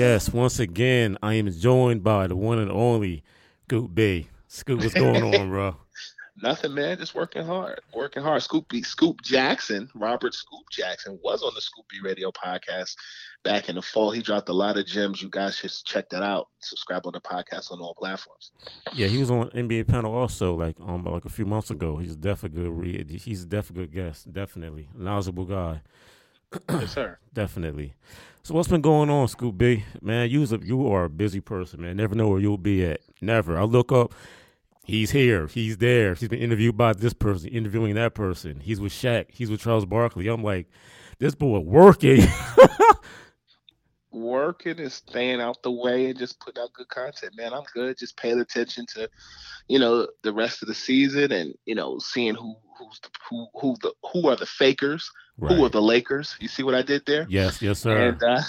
Yes, once again, I am joined by the one and only Scoop B. Scoop, what's going on, bro? Nothing, man. Just working hard. Working hard. Scoop B, Scoop Jackson, Robert Scoop Jackson, was on the Scoop B Radio podcast back in the fall. He dropped a lot of gems. You guys should check that out. Subscribe on the podcast on all platforms. Yeah, he was on NBA panel also, like um, like a few months ago. He's definitely good read. He's definitely good guest. Definitely knowledgeable guy. yes, sir. Definitely. So what's been going on, Scoop B? Man, you a, you are a busy person, man. Never know where you'll be at. Never. I look up. He's here. He's there. He's been interviewed by this person, interviewing that person. He's with Shaq. He's with Charles Barkley. I'm like, this boy working. working and staying out the way and just putting out good content, man. I'm good. Just paying attention to, you know, the rest of the season and you know seeing who who's the, who who the who are the fakers, right. who are the Lakers. You see what I did there? Yes, yes, sir. And, uh,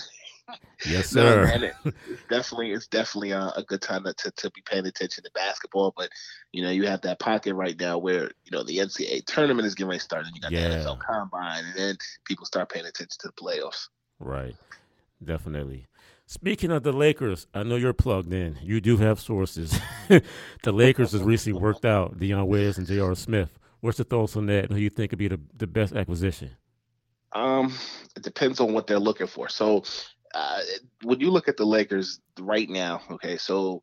yes, sir. No, man, it, it's definitely it's definitely a, a good time to, to, to be paying attention to basketball. But you know, you have that pocket right now where you know the NCAA tournament is getting ready to start, and you got yeah. the NFL Combine, and then people start paying attention to the playoffs. Right. Definitely. Speaking of the Lakers, I know you're plugged in. You do have sources. the Lakers has recently worked out Dion Waiters and J.R. Smith. What's your thoughts on that? And who you think would be the, the best acquisition? Um, it depends on what they're looking for. So, uh, when you look at the Lakers right now, okay, so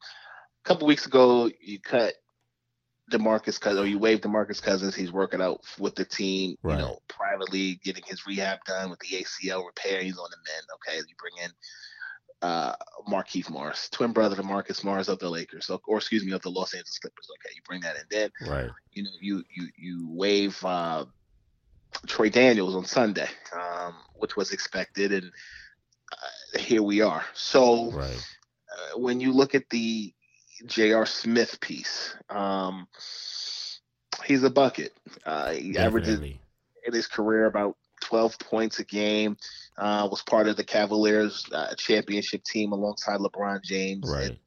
a couple weeks ago you cut Demarcus Cousins, or you waived Demarcus Cousins. He's working out with the team, right. you know, privately, getting his rehab done with the ACL repair. He's on the mend. Okay, you bring in uh, Markieff Morris, twin brother to Marcus Morris of the Lakers, or excuse me, of the Los Angeles Clippers. Okay, you bring that in. Then, right? You know, you you you waive uh, Troy Daniels on Sunday, um, which was expected, and uh, here we are. So, right. Uh, when you look at the J.R. Smith piece. Um, he's a bucket. Uh, he Definitely. averages in his career about 12 points a game. Uh, was part of the Cavaliers uh, championship team alongside LeBron James. Right. In,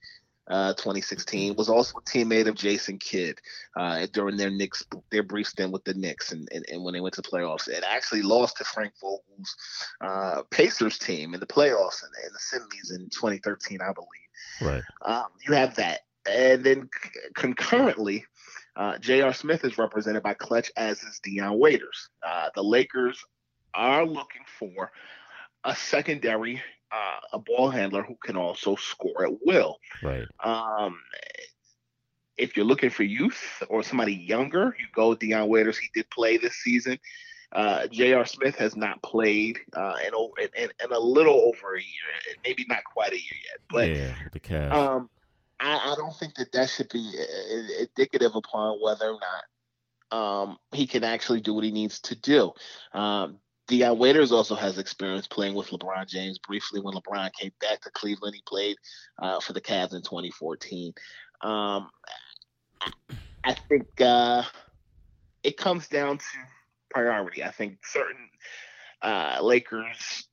uh, 2016 was also a teammate of Jason Kidd uh, during their Knicks their brief stint with the Knicks and, and, and when they went to playoffs and actually lost to Frank Vogel's uh, Pacers team in the playoffs in, in the semis in 2013 I believe Right. Um, you have that. And then c- concurrently, uh, J.R. Smith is represented by Clutch, as is Dion Waiters. Uh, the Lakers are looking for a secondary, uh, a ball handler who can also score at will. Right. Um, if you're looking for youth or somebody younger, you go Dion Waiters. He did play this season. Uh, J.R. Smith has not played uh, in, in, in, a little over a year, maybe not quite a year yet. But yeah, the Um, I, I, don't think that that should be indicative upon whether or not um, he can actually do what he needs to do. Um, Dion Waiters also has experience playing with LeBron James briefly when LeBron came back to Cleveland. He played uh, for the Cavs in 2014. Um, I think uh, it comes down to priority. I think certain uh, Lakers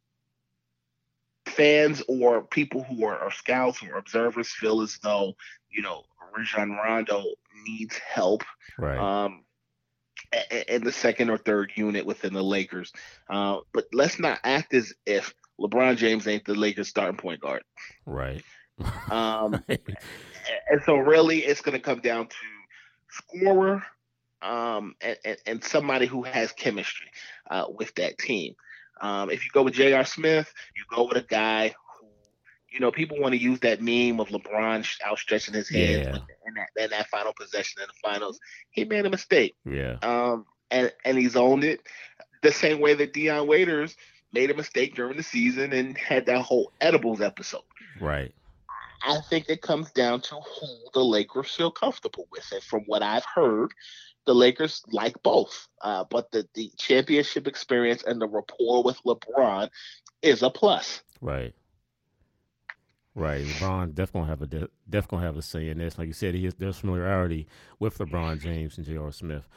fans or people who are, are, scouts or observers feel as though you know Rajon Rondo needs help. Right. Um, in the second or third unit within the Lakers. Uh, but let's not act as if LeBron James ain't the Lakers starting point guard. Right. Um, and so really it's going to come down to scorer um, and, and, somebody who has chemistry uh, with that team. Um, if you go with J.R. Smith, you go with a guy who, you know, people want to use that meme of LeBron outstretching his hands yeah. in, that, in that final possession in the finals. He made a mistake. Yeah. Um, and, and he's owned it the same way that Dion Waiters made a mistake during the season and had that whole edibles episode. Right. I think it comes down to who the Lakers feel comfortable with. And from what I've heard, the Lakers like both, uh, but the, the championship experience and the rapport with LeBron is a plus. Right. Right, LeBron definitely have a de- definitely have a say in this. Like you said, he has there's familiarity with LeBron James and J.R. Smith.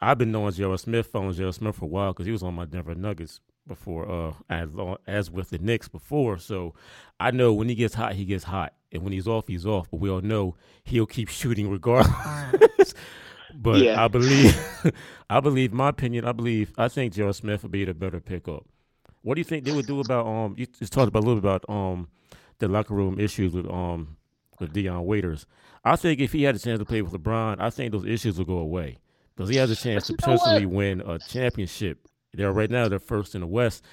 I've been knowing J.R. Smith, following J.R. Smith for a while because he was on my Denver Nuggets before, uh, as as with the Knicks before. So I know when he gets hot, he gets hot, and when he's off, he's off. But we all know he'll keep shooting regardless. But yeah. I believe, I believe, my opinion, I believe, I think Joe Smith would be the better pickup. What do you think they would do about um? You just talked about a little bit about um the locker room issues with um with Dion Waiters. I think if he had a chance to play with LeBron, I think those issues will go away because he has a chance to potentially win a championship. They're right now they're first in the West,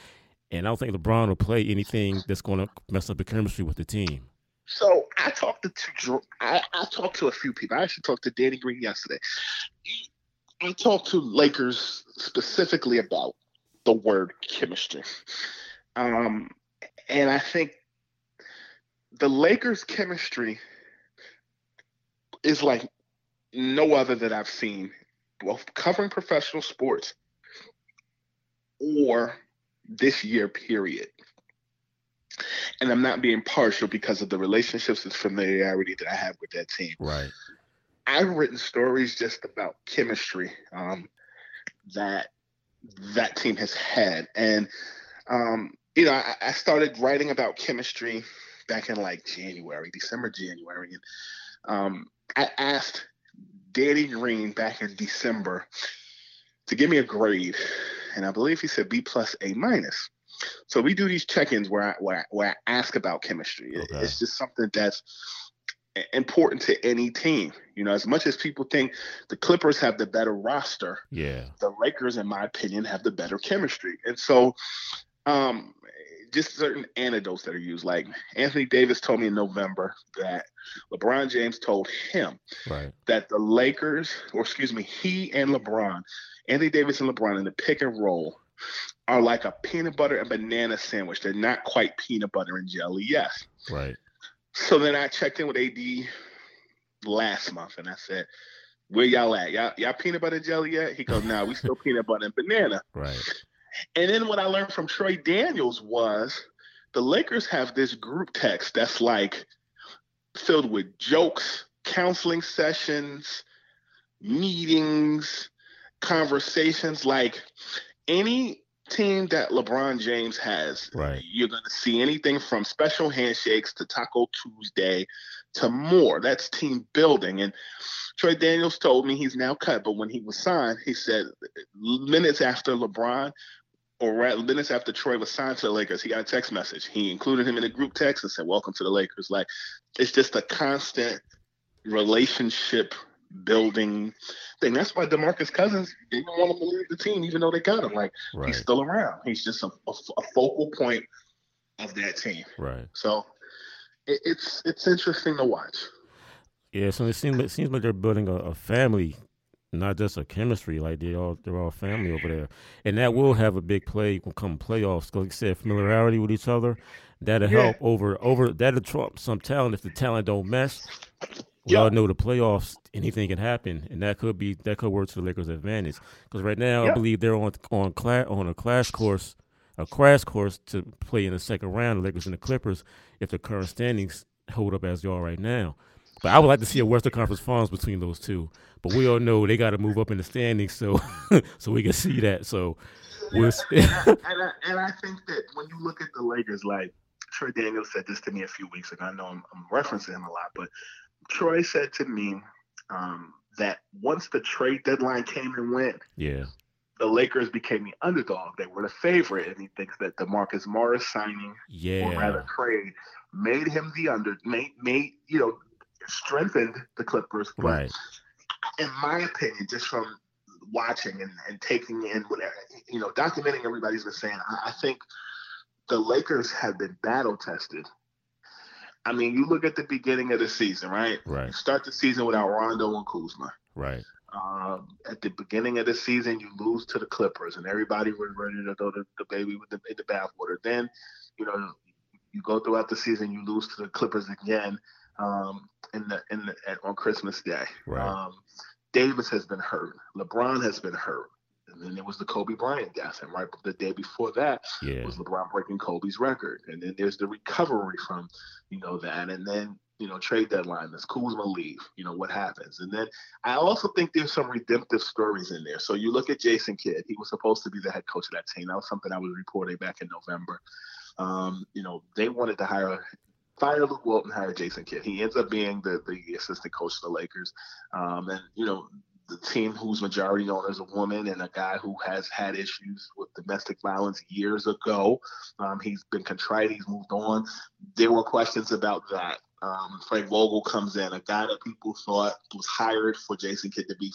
and I don't think LeBron will play anything that's going to mess up the chemistry with the team. So I talked to I, I talked to a few people. I actually talked to Danny Green yesterday. I talked to Lakers specifically about the word chemistry. Um, and I think the Lakers' chemistry is like no other that I've seen, both covering professional sports or this year, period. And I'm not being partial because of the relationships and familiarity that I have with that team. Right. I've written stories just about chemistry um, that that team has had, and um, you know, I, I, started writing about chemistry back in like January, December, January, and um, I asked Danny Green back in December to give me a grade, and I believe he said B plus A minus. So we do these check-ins where I where I, where I ask about chemistry. Okay. It's just something that's important to any team. You know, as much as people think the Clippers have the better roster, yeah, the Lakers, in my opinion, have the better chemistry. And so, um, just certain anecdotes that are used. Like Anthony Davis told me in November that LeBron James told him right. that the Lakers, or excuse me, he and LeBron, Anthony Davis and LeBron in the pick and roll are like a peanut butter and banana sandwich. They're not quite peanut butter and jelly, yes. Right. So then I checked in with AD last month and I said, Where y'all at? Y'all, y'all peanut butter jelly yet? He goes, Nah, we still peanut butter and banana. Right. And then what I learned from Troy Daniels was the Lakers have this group text that's like filled with jokes, counseling sessions, meetings, conversations. Like any team that LeBron James has, right. you're going to see anything from special handshakes to Taco Tuesday to more. That's team building. And Troy Daniels told me he's now cut, but when he was signed, he said minutes after LeBron, or right, minutes after Troy was signed to the Lakers, he got a text message. He included him in a group text and said, "Welcome to the Lakers." Like it's just a constant relationship building thing. That's why Demarcus Cousins didn't want him to leave the team, even though they got him. Like right. he's still around. He's just a, a, a, focal point of that team. Right. So it, it's it's interesting to watch. Yeah. So it seems it seems like they're building a, a family, not just a chemistry. Like they all they're all family over there, and that will have a big play when come playoffs. Because like I said, familiarity with each other. That'll yeah. help over over that'll trump some talent if the talent don't mesh we all know the playoffs, anything can happen, and that could be that could work to the Lakers' advantage. Because right now, I believe they're on on cla- on a clash course, a crash course to play in the second round. The Lakers and the Clippers, if the current standings hold up as they are right now. But I would like to see a Western Conference Finals between those two. But we all know they got to move up in the standings, so so we can see that. So we'll. and, I, and, I, and I think that when you look at the Lakers, like Troy Daniels said this to me a few weeks ago. I know I'm, I'm referencing him a lot, but Troy said to me um, that once the trade deadline came and went, yeah, the Lakers became the underdog. They were the favorite, and he thinks that the Marcus Morris signing, yeah, or rather trade, made him the under, made made you know strengthened the Clippers. But right. In my opinion, just from watching and, and taking in whatever you know, documenting everybody's been saying, I, I think the Lakers have been battle tested I mean, you look at the beginning of the season, right? Right. You start the season without Rondo and Kuzma. Right. Um, at the beginning of the season, you lose to the Clippers, and everybody was ready to throw the, the baby with the, in the bathwater. Then, you know, you go throughout the season, you lose to the Clippers again um, in the in the, at, on Christmas Day. Right. Um, Davis has been hurt. LeBron has been hurt. And then there was the Kobe Bryant death, and right the day before that yeah. was LeBron breaking Kobe's record. And then there's the recovery from, you know, that. And then, you know, trade deadline, does Kuzma leave? You know, what happens? And then I also think there's some redemptive stories in there. So you look at Jason Kidd, he was supposed to be the head coach of that team. That was something I was reporting back in November. Um, you know, they wanted to hire fire Luke Walton, hire Jason Kidd. He ends up being the, the assistant coach of the Lakers. Um, and, you know, the team whose majority owner is a woman and a guy who has had issues with domestic violence years ago. Um, he's been contrite. He's moved on. there were questions about that. Um, Frank Vogel comes in, a guy that people thought was hired for Jason Kidd to be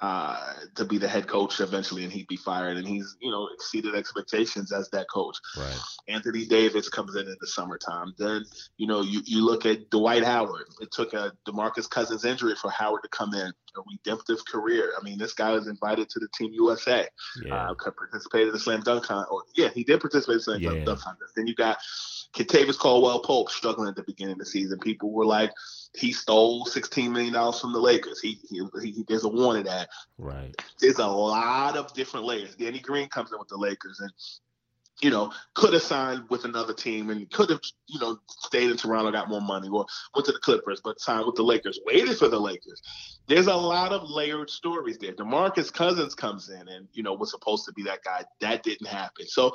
uh, to be the head coach eventually, and he'd be fired. And he's, you know, exceeded expectations as that coach. Right. Anthony Davis comes in in the summertime. Then, you know, you, you look at Dwight Howard. It took a DeMarcus Cousins injury for Howard to come in, a redemptive career. I mean, this guy was invited to the Team USA. Yeah. Uh, participated in the slam dunk contest. Or yeah, he did participate in the slam yeah. dunk contest. Then you got Kentavious Caldwell Pope struggling at the beginning of the season. People were like, he stole $16 million from the Lakers. He, he, he there's a warning that. Right. There's a lot of different layers. Danny Green comes in with the Lakers and you know, could have signed with another team and could have, you know, stayed in Toronto, got more money, or went to the Clippers, but signed with the Lakers, waited for the Lakers. There's a lot of layered stories there. DeMarcus Cousins comes in and, you know, was supposed to be that guy. That didn't happen. So,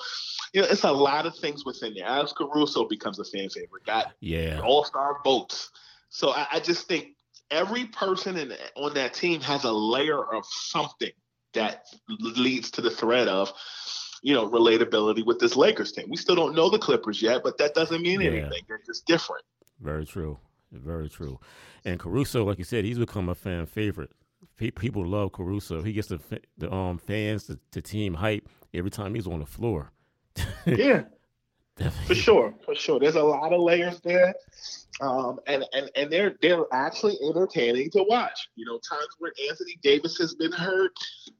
you know, it's a lot of things within there. Alex Caruso becomes a fan favorite. Got yeah. all star votes. So I, I, just think every person in on that team has a layer of something that leads to the threat of you know, relatability with this Lakers team. We still don't know the Clippers yet, but that doesn't mean yeah. anything. They're just different. Very true. Very true. And Caruso, like you said, he's become a fan favorite. People love Caruso. He gets the, the um fans to, to team hype every time he's on the floor. yeah, for sure, for sure. There's a lot of layers there, um, and and and they're they're actually entertaining to watch. You know, times where Anthony Davis has been hurt,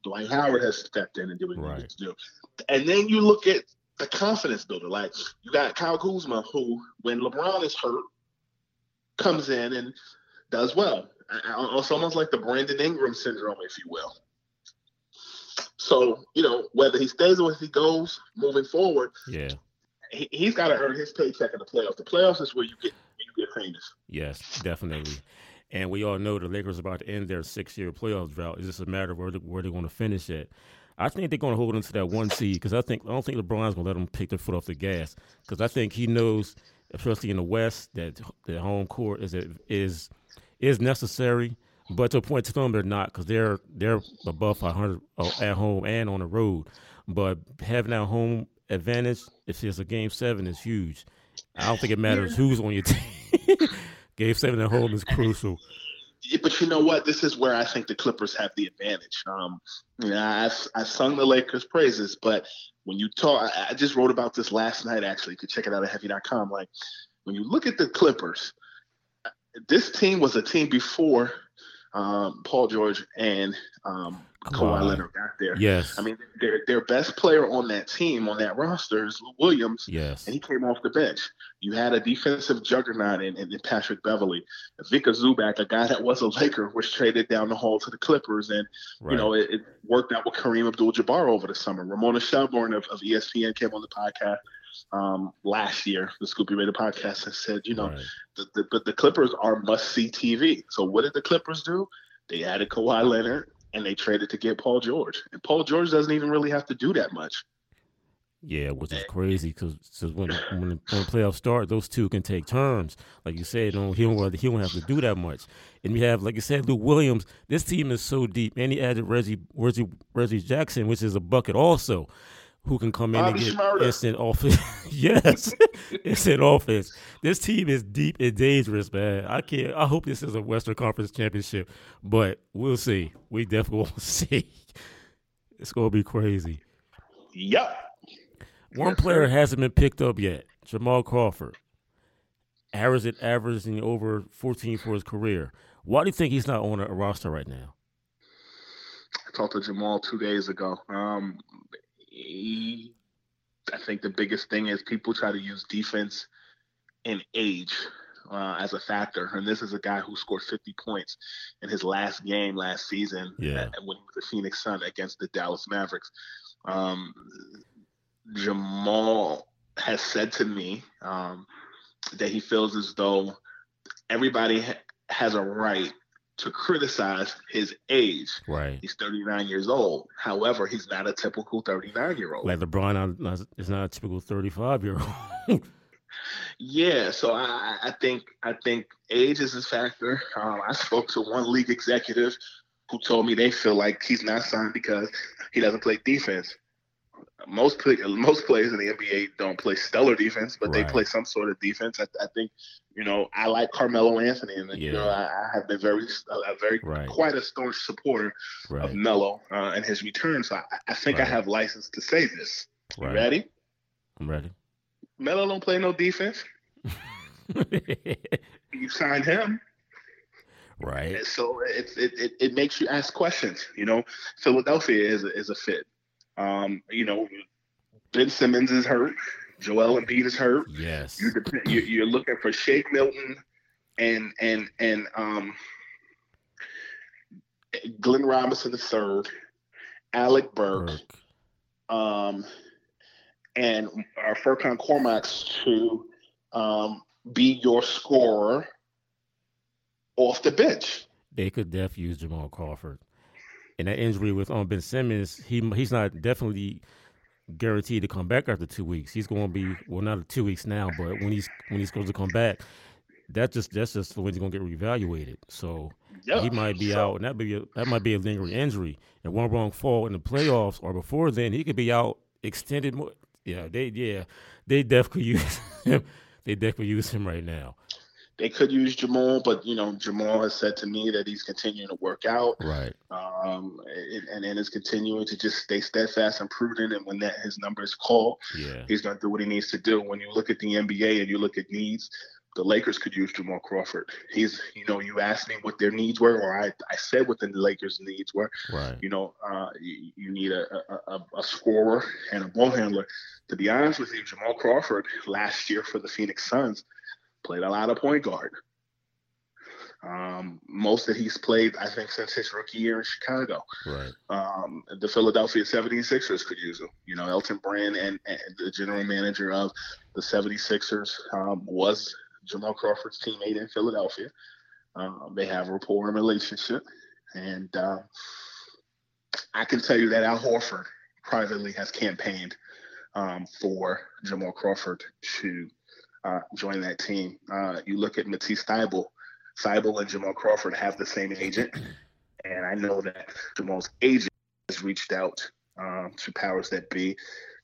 Dwight Howard has stepped in and doing what he needs to do. And then you look at the confidence builder. Like you got Kyle Kuzma, who when LeBron is hurt, comes in and does well. It's almost like the Brandon Ingram syndrome, if you will. So you know whether he stays or if he goes moving forward. Yeah. He, has got to earn his paycheck in the playoffs. The playoffs is where you get you get famous. Yes, definitely. And we all know the Lakers are about to end their six-year playoff drought. It's just a matter of where, where they're going to finish at. I think they're going to hold into that one seed because I think I don't think LeBron's going to let them pick their foot off the gas because I think he knows, especially in the West, that the home court is is is necessary. But to a point to them, they're not because they're they're above 500 uh, at home and on the road. But having that home advantage, if it's a game seven, is huge. I don't think it matters who's on your team. game seven at home is crucial but you know what? This is where I think the Clippers have the advantage. Um, you know, I I sung the Lakers praises, but when you talk, I just wrote about this last night. Actually, you could check it out at heavy.com. Like when you look at the Clippers, this team was a team before um, Paul George and um, Kawhi Leonard got there. Yes. I mean, their their best player on that team, on that roster, is Lou Williams. Yes. And he came off the bench. You had a defensive juggernaut in, in, in Patrick Beverley, Ivica Zubac, a guy that was a Laker, was traded down the hall to the Clippers. And, right. you know, it, it, worked out with Kareem Abdul-Jabbar over the summer. Ramona Shelburne of, of ESPN came on the podcast um, last year, the Scoop B Radio podcast, and said, you know, right. the, the, the Clippers are must-see TV. So what did the Clippers do? They added Kawhi Leonard and they traded to get Paul George. And Paul George doesn't even really have to do that much. Yeah, which is crazy because when when the, when the playoffs start, those two can take turns. Like you said, don't, he don't he don't have to do that much. And you have, like you said, Lou Williams. This team is so deep, and he added Reggie Reggie Reggie Jackson, which is a bucket also who can come in Bobby and get instant offense. yes, instant offense. This team is deep and dangerous, man. I can't. I hope this is a Western Conference championship, but we'll see. We definitely will see. It's gonna be crazy. Yep. One player hasn't been picked up yet. Jamal Crawford, averaging averaging over 14 for his career. Why do you think he's not on a roster right now? I talked to Jamal two days ago. Um, I think the biggest thing is people try to use defense and age uh, as a factor. And this is a guy who scored 50 points in his last game last season yeah. at, when he was the Phoenix Sun against the Dallas Mavericks. Um, Jamal has said to me um, that he feels as though everybody ha- has a right to criticize his age. Right. He's 39 years old. However, he's not a typical 39 year old. Like LeBron is not a typical 35 year old. yeah, so I, I think I think age is a factor. Um, I spoke to one league executive who told me they feel like he's not signed because he doesn't play defense. Most most players in the NBA don't play stellar defense, but right. they play some sort of defense. I, I, think, you know, I like Carmelo Anthony, and yeah. you know, I, I, have been very, a very right. quite a staunch supporter right. of Melo uh, and his return. So I, I think I have license to say this. Ready? I'm ready. Melo don't play no defense. you signed him. Right. So it, it, it makes you ask questions. You know, Philadelphia is a, is a fit. Um, you know, Ben Simmons is hurt. Joel Embiid is hurt. Yes. You're, you're, you're looking for Shake Milton and and and um, Glenn Robinson the third, Alec Burks, Burke. um, and our Furkan Korkmaz to um, be your scorer off the bench. They could definitely use Jamal Crawford. And that injury with um, Ben Simmons, he he's not definitely guaranteed to come back after two weeks. He's going to be well, not two weeks now, but when he's when he's supposed to come back, that just that's just when he's going to get reevaluated. So he might be so, out, and that be a, that might be a lingering injury. And one wrong fall in the playoffs or before then, he could be out extended. More. Yeah, they yeah they definitely use him. They definitely use him right now. They could use Jamal, but you know Jamal has said to me that he's continuing to work out, right? Um, and and is continuing to just stay steadfast and prudent. And when that his number is called, yeah, he's going to do what he needs to do. When you look at the NBA and you look at needs, the Lakers could use Jamal Crawford. He's, you know, you asked me what their needs were, or I, I said what the Lakers' needs were. Right. You know, uh, you, you, need a, a, a, scorer and a ball handler. To be honest with you, Jamal Crawford last year for the Phoenix Suns played a lot of point guard. Um, most that he's played, I think, since his rookie year in Chicago. Right. Um, the Philadelphia 76ers could use him. You know, Elton Brand and, and the general manager of the 76ers um, was Jamal Crawford's teammate in Philadelphia. Um, they have a rapport and relationship. And uh, I can tell you that Al Horford privately has campaigned um, for Jamal Crawford to uh, join that team. Uh, you look at Matisse Thybulle. Thybulle and Jamal Crawford have the same agent, and I know that Jamal's agent has reached out um, to powers that be.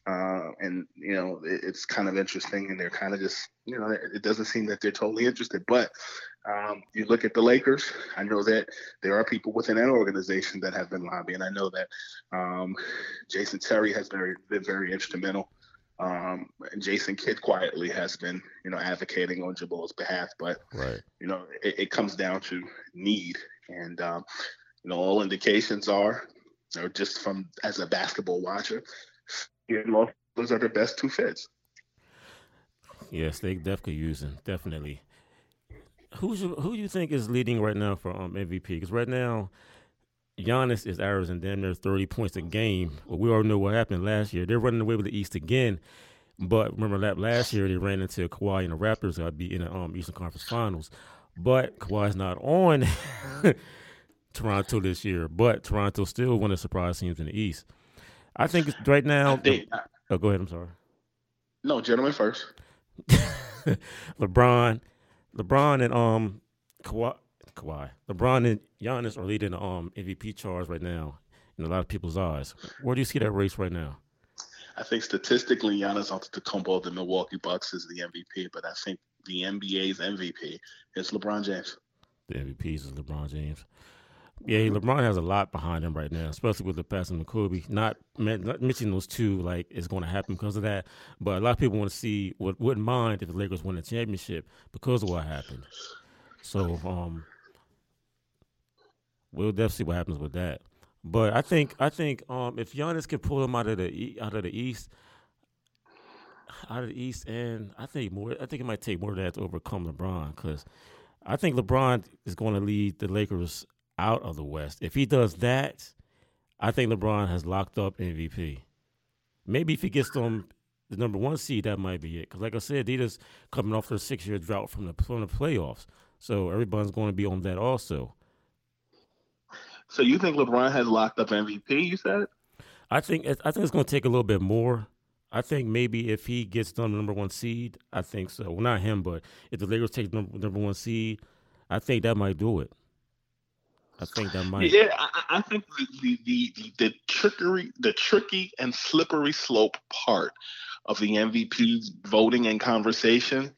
Uh, and you know it, it's kind of interesting, and they're kind of just you know it doesn't seem that they're totally interested. But um, you look at the Lakers. I know that there are people within that organization that have been lobbying. I know that um, Jason Terry has very, been very instrumental um, Jason Kidd quietly has been, you know, advocating on Jamal's behalf, but right. you know, it, it comes down to need, and um, you know, all indications are, or just from as a basketball watcher, you know, those are the best two fits. Yes, they definitely using definitely. Who's who do you think is leading right now for um, MVP? Because right now, Giannis is averaging damn near 30 points a game. Well, we already know what happened last year. They're running away with the East again. But remember that last year they ran into Kawhi and the Raptors got beat in the um, Eastern Conference Finals. But Kawhi's not on Toronto this year. But Toronto still one of the surprise teams in the East. I think right now. They, oh, go ahead. I'm sorry. No, gentlemen first. LeBron, LeBron and um Kawhi, Kawhi. LeBron and Giannis are leading the um, MVP charge right now in a lot of people's eyes. Where do you see that race right now? I think statistically, Giannis Antetokounmpo of the Milwaukee Bucks is the MVP, but I think the NBA's MVP is LeBron James. The MVP is LeBron James. Yeah, LeBron has a lot behind him right now, especially with the passing of Kobe. Not, not mentioning those two like it's going to happen because of that, but a lot of people want to see what wouldn't mind if the Lakers win a championship because of what happened. So, um, we'll definitely see what happens with that. But I think I think um, if Giannis can pull him out of the out of the East, out of the East, and I think more. I think it might take more than that to overcome LeBron because I think LeBron is going to lead the Lakers out of the West. If he does that, I think LeBron has locked up MVP. Maybe if he gets them the number one seed, that might be it. Because like I said, just coming off their six year drought from the from the playoffs, so everybody's going to be on that also. So you think LeBron has locked up MVP? You said. I think I think it's going to take a little bit more. I think maybe if he gets done the number one seed, I think so. Well, not him, but if the Lakers take number, number one seed, I think that might do it. I think that might. Yeah, I, I think the, the, the the trickery, the tricky and slippery slope part of the MVP voting and conversation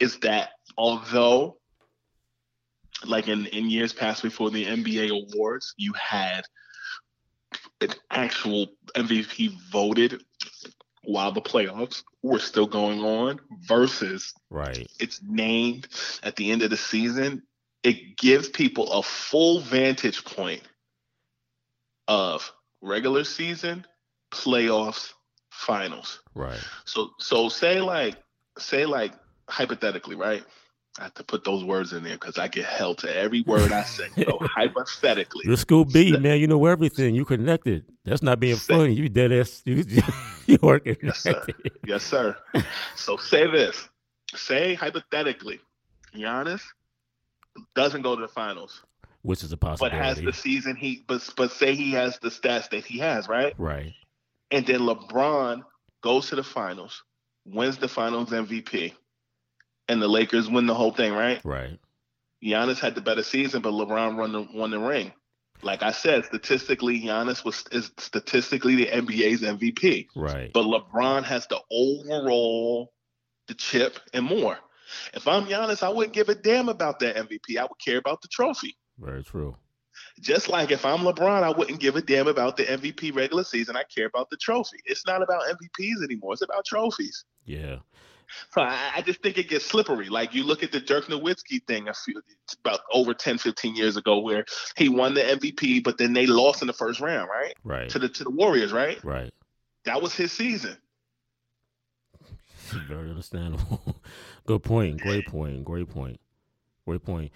is that although, like in in years past before the NBA awards, you had an actual MVP voted while the playoffs were still going on versus right. it's named at the end of the season. It gives people a full vantage point of regular season playoffs finals. Right. So so say like say like hypothetically right I have to put those words in there because I get held to every word I say. So hypothetically, you're Scoop B, man. You know everything. You connected. That's not being say, funny. You dead ass. You, you working. Yes, sir. Yes, sir. so say this. Say hypothetically, Giannis doesn't go to the finals, which is a possibility, but has the season he. But but say he has the stats that he has, right? Right. And then LeBron goes to the finals, wins the finals MVP and the Lakers win the whole thing, right? Right. Giannis had the better season, but LeBron won the won the ring. Like I said, statistically, Giannis was is statistically the NBA's MVP. Right. But LeBron has the overall, the chip, and more. If I'm Giannis, I wouldn't give a damn about that MVP. I would care about the trophy. Very true. Just like if I'm LeBron, I wouldn't give a damn about the MVP regular season. I care about the trophy. It's not about MVPs anymore. It's about trophies. Yeah. So I, I, just think it gets slippery. Like you look at the Dirk Nowitzki thing a few about over 10, 15 years ago where he won the MVP, but then they lost in the first round, right? Right. To the to the Warriors, right? Right. That was his season. Very understandable. Good point. Great point. Great point. Great point.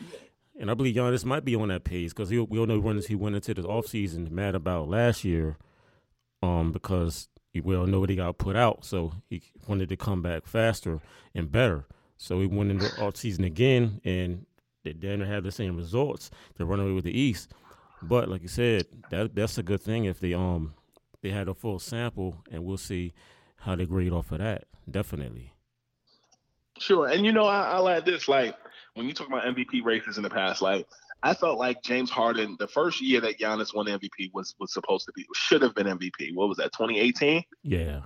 And I believe Giannis might be on that pace because we all know when he went into this offseason mad about last year, um, because we all know he got put out, so he wanted to come back faster and better. So he went into off season again, and they didn't have the same results. They run away with the East, but like you said, that that's a good thing if they um they had a full sample, and we'll see how they grade off of that. Definitely. Sure, and you know I, I'll add this: like when you talk about MVP races in the past, like I felt like James Harden, the first year that Giannis won MVP was was supposed to be should have been MVP. What was that? 2018. Yeah.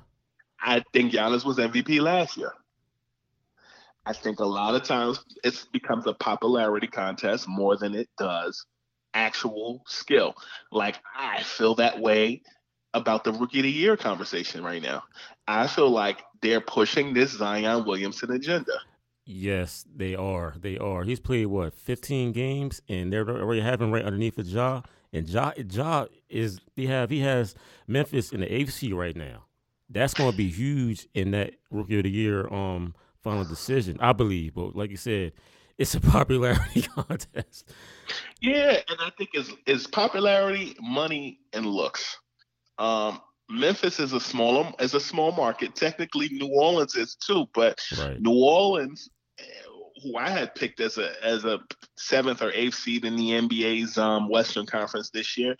I think Giannis was MVP last year. I think a lot of times it becomes a popularity contest more than it does actual skill. Like I feel that way about the rookie of the year conversation right now. I feel like they're pushing this Zion Williamson agenda. Yes, they are. They are. He's played what 15 games, and they're already having right underneath the jaw. And Ja, Ja is he have he has Memphis in the AFC right now. That's going to be huge in that rookie of the year um final decision, I believe. But like you said, it's a popularity contest. Yeah, and I think it's it's popularity, money, and looks. Um, Memphis is a small is a small market. Technically, New Orleans is too, but right. New Orleans, who I had picked as a as a seventh or eighth seed in the NBA's um, Western Conference this year,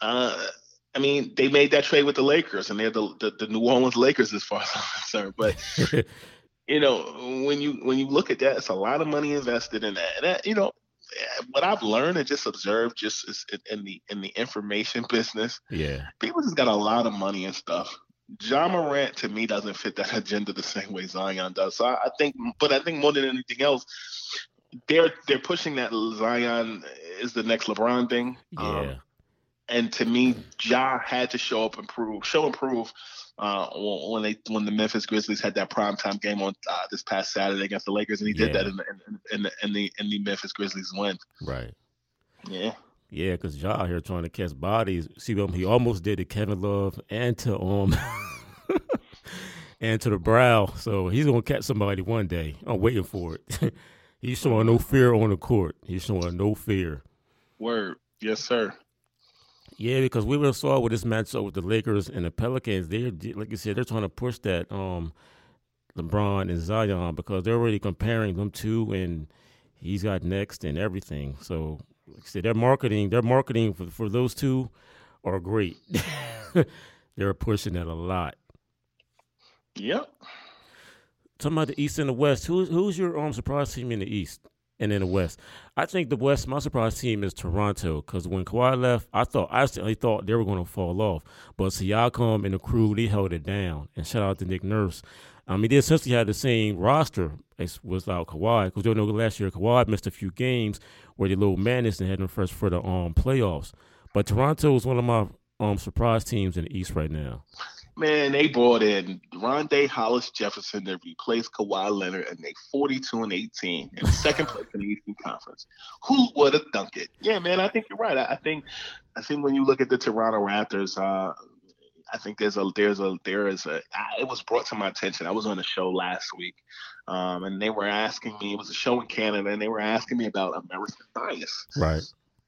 uh, I mean, they made that trade with the Lakers, and they're the, the, the New Orleans Lakers as far as I'm concerned. But you know, when you when you look at that, it's a lot of money invested in that. And that, you know, what I've learned and just observed just is in the in the information business. Yeah. People just got a lot of money and stuff. Ja Morant to me doesn't fit that agenda the same way Zion does. So I, I think, but I think more than anything else, they're they're pushing that Zion is the next LeBron thing. Yeah. Um, and to me, Ja had to show up and prove, show and prove uh, when they when the Memphis Grizzlies had that primetime game on uh, this past Saturday against the Lakers, and he did that in the, in, in, the, in the in the Memphis Grizzlies win. Right. Yeah, Yeah, because Ja here trying to catch bodies. See what he almost did to Kevin Love and to um and to the brow. So he's gonna catch somebody one day. I'm waiting for it. he's showing no fear on the court. He's showing no fear. word, yes sir. Yeah, because we were saw with this matchup with the Lakers and the Pelicans. They're like you said, they're trying to push that um LeBron and Zion because they're already comparing them two, and he's got next and everything. So like I said, their marketing, their marketing for for those two are great. they're pushing that a lot. Yep. Talking about the East and the West, who's who's your um surprise team in the East? And in the West, I think the West, my surprise team is Toronto because when Kawhi left, I thought I certainly thought they were going to fall off, but Siakam and the crew they held it down. And shout out to Nick Nurse. I mean, they essentially had the same roster as without Kawhi because you know last year Kawhi missed a few games where they little madness and had them first for the um playoffs. But Toronto is one of my um surprise teams in the East right now. Man, they brought in Rondae Hollis Jefferson to replace Kawhi Leonard, and they 42 and 18 in second place in the Eastern Conference. Who would have thunk it? Yeah, man, I think you're right. I, think, I think when you look at the Toronto Raptors, uh, I think there's a there's a there is a it was brought to my attention. I was on a show last week, um, and they were asking me. It was a show in Canada, and they were asking me about American bias. Right.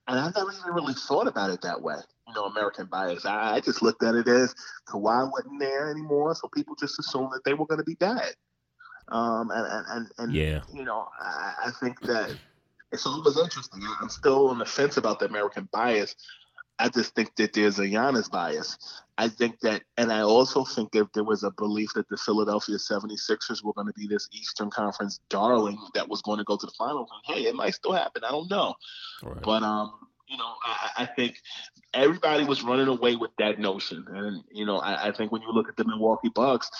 And I never even really thought about it that way you know, American bias. I, I just looked at it as Kawhi wasn't there anymore, so people just assumed that they were going to be bad. Um, and, and, and, yeah. you know, I, I think that it's always interesting. I'm still on the fence about the American bias. I just think that there's a Giannis bias. I think that, and I also think that there was a belief that the Philadelphia 76ers were going to be this Eastern Conference darling that was going to go to the finals. And hey, it might still happen. I don't know. Right. But um, you know, I, I, think everybody was running away with that notion. And, you know, I, I think when you look at the Milwaukee Bucks,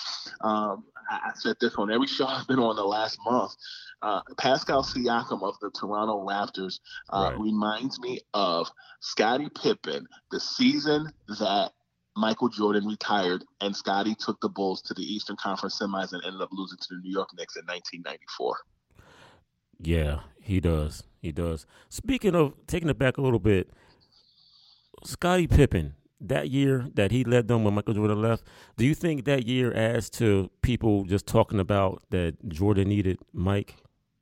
um, I, I, said this on every show I've been on the last month. Uh, Pascal Siakam of the Toronto Raptors uh, right. reminds me of Scottie Pippen, the season that Michael Jordan retired and Scottie took the Bulls to the Eastern Conference semis and ended up losing to the New York Knicks in 1994. Yeah, he does. He does. Speaking of taking it back a little bit, Scottie Pippen, that year that he led them when Michael Jordan left, do you think that year adds to people just talking about that Jordan needed Mike?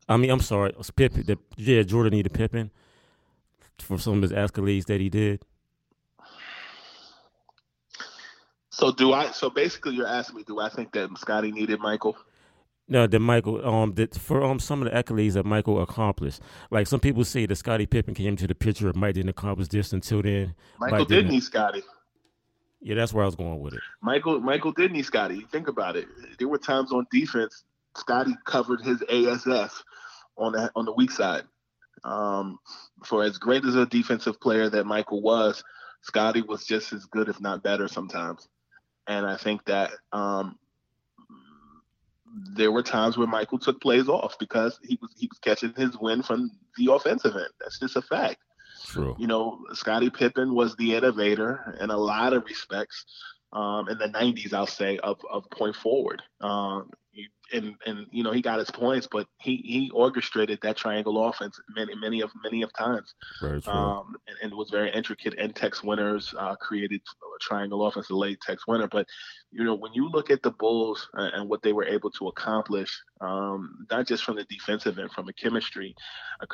I mean, I'm sorry, Pippen. That, yeah, Jordan needed Pippen for some of his accolades that he did. So do I? So basically, you're asking me, do I think that Scottie needed Michael? No, that Michael um that for um some of the accolades that Michael accomplished. Like some people say that Scottie Pippen came to the picture of Mike didn't accomplish this until then. Michael Mike did need Scottie. Yeah, that's where I was going with it. Michael Michael did need Scottie. Think about it. There were times on defense Scottie covered his ASF on the on the weak side. Um, for as great as a defensive player that Michael was, Scottie was just as good, if not better, sometimes. And I think that um, there were times where Michael took plays off because he was he was catching his win from the offensive end. That's just a fact. True. You know, Scottie Pippen was the innovator in a lot of respects um, in the '90s. I'll say of of point forward. Um, and and you know he got his points, but he he orchestrated that triangle offense many many of many of times. True. Um, and, and was very intricate. And Tex Winters uh, created a triangle offense, a late Tex Winter. But you know when you look at the Bulls and, and what they were able to accomplish, um, not just from the defensive end, from a chemistry, a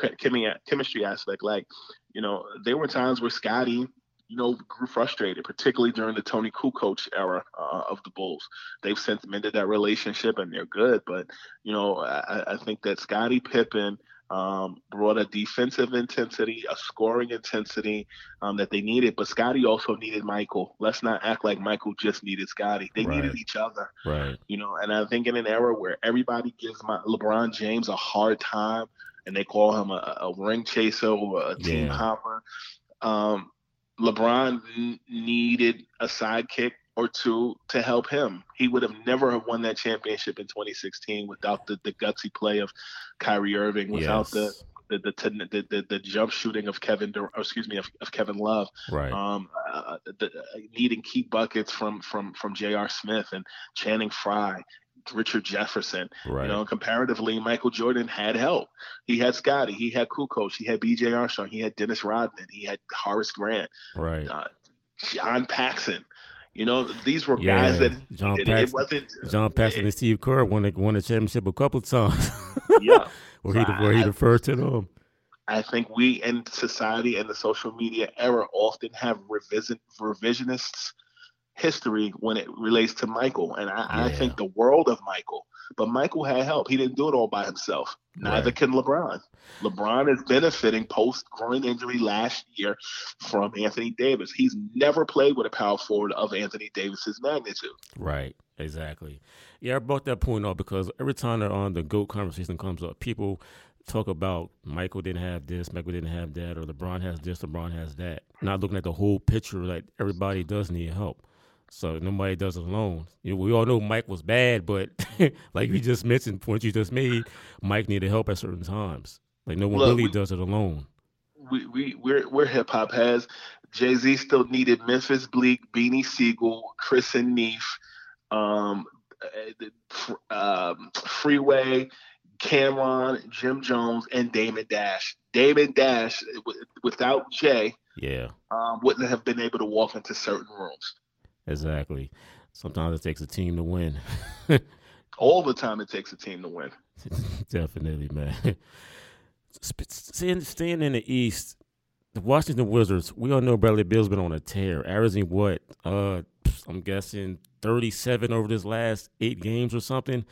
chemistry aspect, like you know there were times where Scottie you know, grew frustrated, particularly during the Toni Kukoc era uh, of the Bulls. They've since mended that relationship and they're good. But, you know, I, I think that Scottie Pippen um, brought a defensive intensity, a scoring intensity um, that they needed. But Scottie also needed Michael. Let's not act like Michael just needed Scottie. They right. needed each other. Right. You know, and I think in an era where everybody gives my LeBron James a hard time and they call him a, a ring chaser or a team yeah. hopper. Um, LeBron needed a sidekick or two to help him. He would have never have won that championship in 2016 without the, the gutsy play of Kyrie Irving, without yes. the, the, the, the, the jump shooting of Kevin, Dur- excuse me, of, of, Kevin Love. Right. Um, uh, the, uh, needing key buckets from from from J.R. Smith and Channing Frye Richard Jefferson. Right. You know, comparatively, Michael Jordan had help. He had Scottie, he had Kukoc, he had B.J. Armstrong, he had Dennis Rodman, he had Horace Grant, right? Uh, John Paxson. You know, these were yeah. guys that John it, Paxson, it wasn't John Paxson and Steve Kerr won a, won a championship a couple times. yeah, where he where he referred to them. I think we in society and the social media era often have revision revisionists history when it relates to Michael. And I, yeah. I, think the world of Michael. But Michael had help. He didn't do it all by himself. Neither right. can LeBron. LeBron is benefiting post groin injury last year from Anthony Davis. He's never played with a power forward of Anthony Davis's magnitude. Right. Exactly. Yeah, I brought that point up because every time they're on the GOAT conversation comes up, people talk about Michael didn't have this, Michael didn't have that, or LeBron has this, LeBron has that. Not looking at the whole picture, like everybody does need help. So nobody does it alone. You know, we all know Mike was bad, but like we just mentioned, point you just made, Mike needed help at certain times. Like no one Look, really we, does it alone. We we we're we're hip hop has. Jay Z still needed Memphis Bleek, Beanie Sigel, Chris and Neef, um, uh, um, Freeway, Cam'ron, Jim Jones, and Damon Dash. Damon Dash, without Jay, yeah, um, wouldn't have been able to walk into certain rooms. Exactly. Sometimes it takes a team to win. All the time, it takes a team to win. Definitely, man. Staying, in the East, the Washington Wizards. We all know Bradley Beal's been on a tear, averaging what? Uh, I'm guessing 37 over this last eight games or something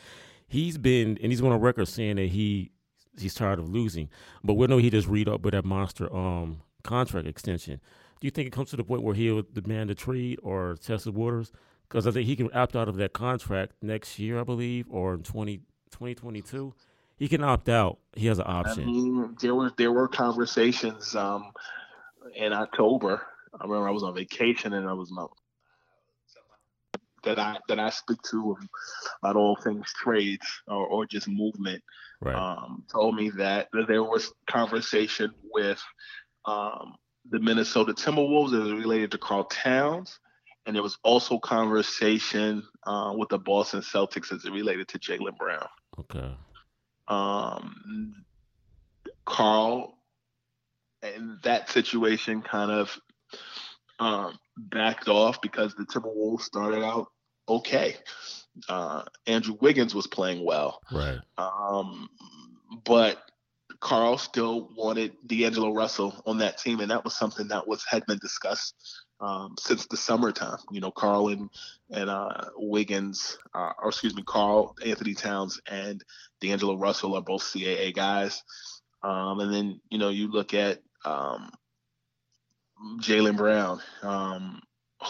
he's been and he's on a record saying that he he's tired of losing. But we know he just read up with that monster um contract extension. Do you think it comes to the point where he'll demand a trade or test the waters? Because I think he can opt out of that contract next year, I believe, or in 20, 2022. He can opt out. He has an option. I mean, there were there were conversations um, in October. I remember I was on vacation and I was my that I that I speak to about all things trades or, or just movement right. um, told me that there was conversation with um, the Minnesota Timberwolves as related to Karl Towns, and there was also conversation uh, with the Boston Celtics as it related to Jaylen Brown. Okay. Um, Karl and that situation kind of um, backed off because the Timberwolves started out okay. Uh, Andrew Wiggins was playing well. Right. Um, but Karl still wanted D'Angelo Russell on that team, and that was something that was had been discussed um, since the summertime. You know, Karl and and uh, Wiggins, uh, or excuse me, Carl Anthony Towns and D'Angelo Russell are both CAA guys. Um, and then you know you look at um, Jaylen Brown, um,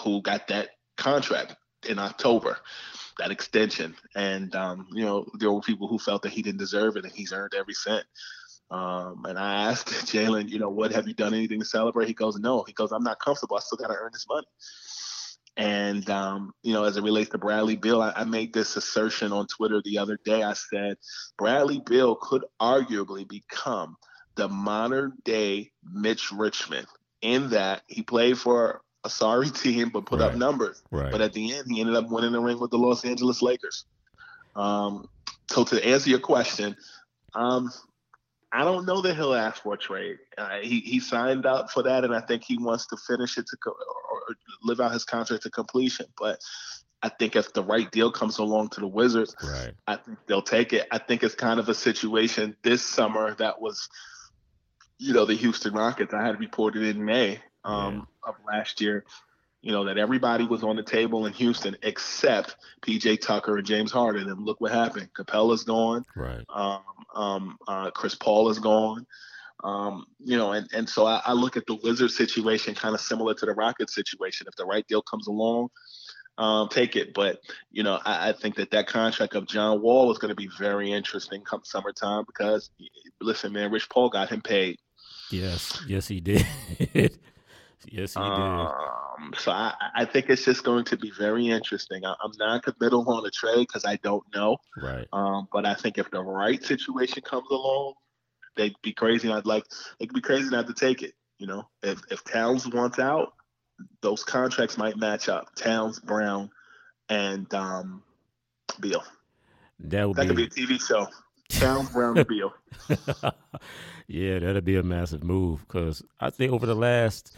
who got that contract in October, that extension. And, um, you know, there were people who felt that he didn't deserve it and he's earned every cent. Um, and I asked Jaylen, you know, what have you done anything to celebrate? He goes, no. He goes, I'm not comfortable. I still got to earn this money. And, um, you know, as it relates to Bradley Beal, I, I, made this assertion on Twitter the other day. I said, Bradley Beal could arguably become the modern day Mitch Richmond in that he played for a sorry team, but put right. up numbers. Right. But at the end, he ended up winning the ring with the Los Angeles Lakers. Um, so to answer your question, um, I don't know that he'll ask for a trade. Uh, he he signed up for that, and I think he wants to finish it to co- or live out his contract to completion. But I think if the right deal comes along to the Wizards, right. I think they'll take it. I think it's kind of a situation this summer that was, you know, the Houston Rockets. I had reported in May um, yeah. of last year. You know that everybody was on the table in Houston except PJ Tucker and James Harden, and look what happened. Capela's gone. Right. Um, um, uh, Chris Paul is gone. Um, you know, and, and so I, I look at the Wizards situation kind of similar to the Rockets situation. If the right deal comes along, um, take it. But you know, I, I, think that that contract of John Wall is going to be very interesting come summertime because listen, man, Rich Paul got him paid. Yes, yes, he did. Yes, he did. Um, so I, I think it's just going to be very interesting. I, am not committal on a trade because I don't know. Right. Um, but I think if the right situation comes along, they'd be crazy. I'd like it'd be crazy not to take it. You know, if if Towns wants out, those contracts might match up. Towns, Brown, and um, Beal. That would that be... could be a TV show. Towns, Brown, and Beal. yeah, that'd be a massive move because I think over the last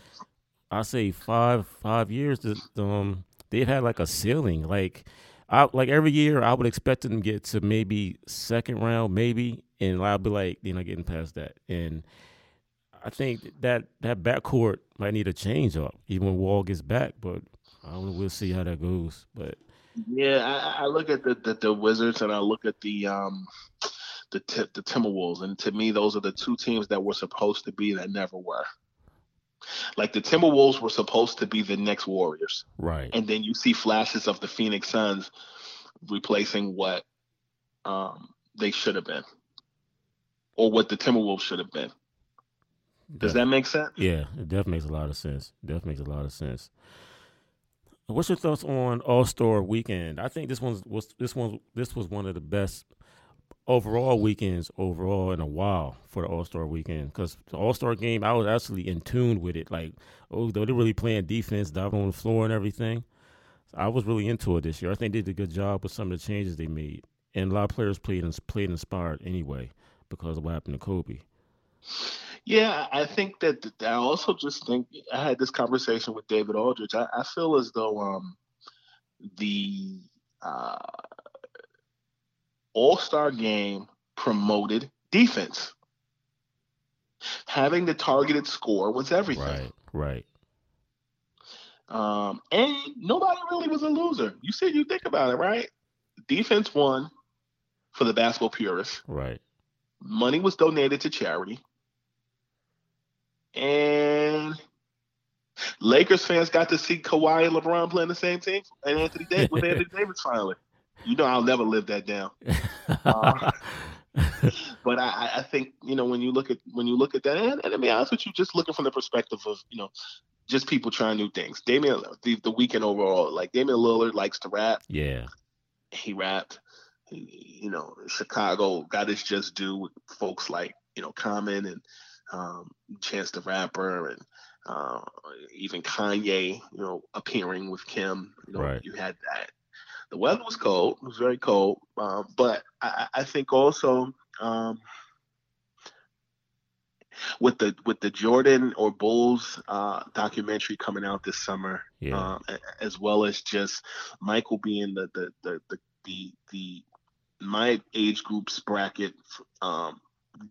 I say five five years. Um, they've had like a ceiling. Like, I like every year I would expect them to get to maybe second round, maybe, and I'll be like, you know, getting past that. And I think that that backcourt might need a change up, even when Wall gets back. But I don't, know. we'll see how that goes. But yeah, I, I look at the, the, the Wizards and I look at the um the the Timberwolves, and to me, those are the two teams that were supposed to be that never were. Like the Timberwolves were supposed to be the next Warriors. Right. And then you see flashes of the Phoenix Suns replacing what um, they should have been. or what the Timberwolves should have been. Does that make sense? Yeah, it definitely makes a lot of sense. Definitely makes a lot of sense. What's your thoughts on All Star Weekend? I think this one's was this one this was one of the best overall weekends overall in a while for the All Star Weekend because the All Star game I was actually in tune with it. Like, oh, they're really playing defense, diving on the floor and everything. So I was really into it this year. I think they did a good job with some of the changes they made, and a lot of players played and played inspired anyway because of what happened to Kobe. Yeah, I think that I also just think I had this conversation with David Aldridge. I, I feel as though um, the uh, All Star game promoted defense. Having the targeted score was everything. Right, right. Um, and nobody really was a loser. You said you think about it, right? Defense won for the basketball purists. Right. Money was donated to charity. And Lakers fans got to see Kawhi and LeBron playing the same team and Anthony Davis with Anthony Davis finally. You know I'll never live that down. Uh, but I, I think you know when you look at when you look at that, and, and to be honest with you, just looking from the perspective of you know just people trying new things. Damian, the, the weekend overall, like Damian Lillard likes to rap. Yeah, he rapped. He, you know, Chicago got his just due with folks like you know Common and um, Chance the Rapper and uh, even Kanye, you know, appearing with Kim. You know, right. you had that. The weather was cold; it was very cold. Uh, but I, I, think also um, with the with the Jordan or Bulls uh, documentary coming out this summer, yeah. um, as well as just Michael being the the the the, the, the my age group's bracket um,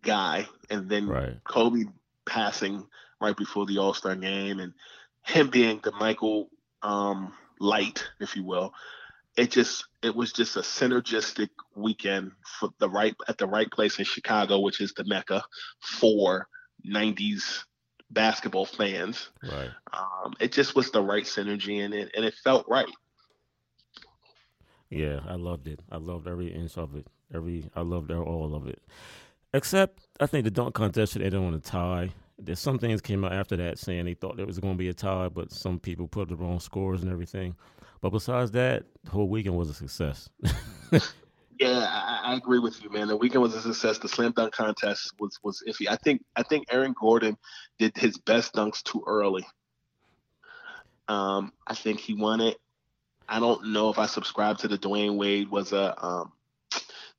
guy, and then right. Kobe passing right before the All Star game, and him being the Michael um, light, if you will. It just it was just a synergistic weekend for the right at the right place in Chicago, which is the mecca for '90s basketball fans. Right. Um, it just was the right synergy in it, and it felt right. Yeah, I loved it. I loved every inch of it. Every I loved all of it. Except, I think the dunk contest should end on a tie. There's some things came out after that saying they thought there was going to be a tie, but some people put the wrong scores and everything. But besides that, the whole weekend was a success. yeah, I, I, agree with you, man. The weekend was a success. The slam dunk contest was was iffy. I think I think Aaron Gordon did his best dunks too early. Um, I think he won it. I don't know if I subscribe to the Dwyane Wade was a um,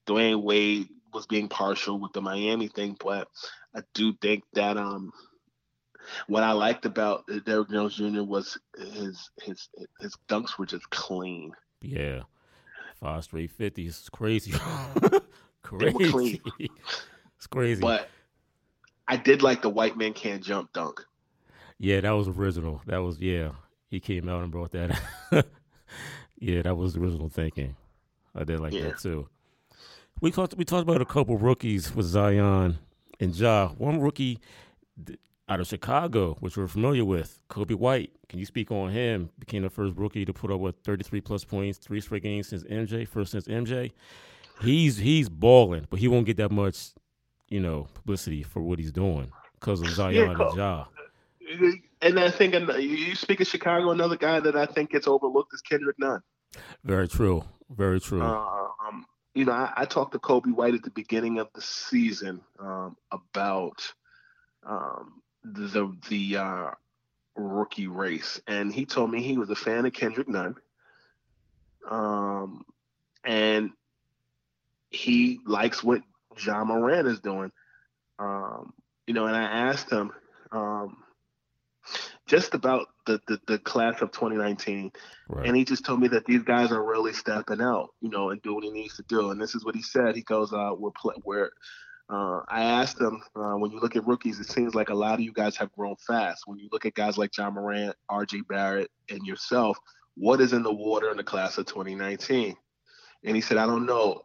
Dwyane Wade was being partial with the Miami thing, but I do think that um what I liked about Derrick Jones Jr. was his his his dunks were just clean. Yeah, five straight fifties. It's crazy. crazy. It's crazy. But I did like the white man can't jump dunk. Yeah, that was original. That was yeah. He came out and brought that. yeah, that was original thinking. I did like yeah. that too. We talked we talked about a couple rookies with Zion and Ja. One rookie out of Chicago, which we're familiar with, Coby White. Can you speak on him? Became the first rookie to put up with 33 plus points, three straight games since MJ, first since MJ. He's he's balling, but he won't get that much, you know, publicity for what he's doing because of Zion yeah, and Ja. And I think you speak of Chicago, another guy that I think gets overlooked is Kendrick Nunn. Very true. Very true. Uh, um, you know, I, I, talked to Coby White at the beginning of the season um, about um, the the uh, rookie race, and he told me he was a fan of Kendrick Nunn, um, and he likes what Ja Morant is doing. Um, you know, and I asked him um, just about the, the, the class of 2019. Right. And he just told me that these guys are really stepping out, you know, and doing what he needs to do. And this is what he said. He goes, uh, we're, we're uh, I asked him, uh, when you look at rookies, it seems like a lot of you guys have grown fast. When you look at guys like Ja Morant, RJ Barrett, and yourself, what is in the water in the class of 2019? And he said, I don't know.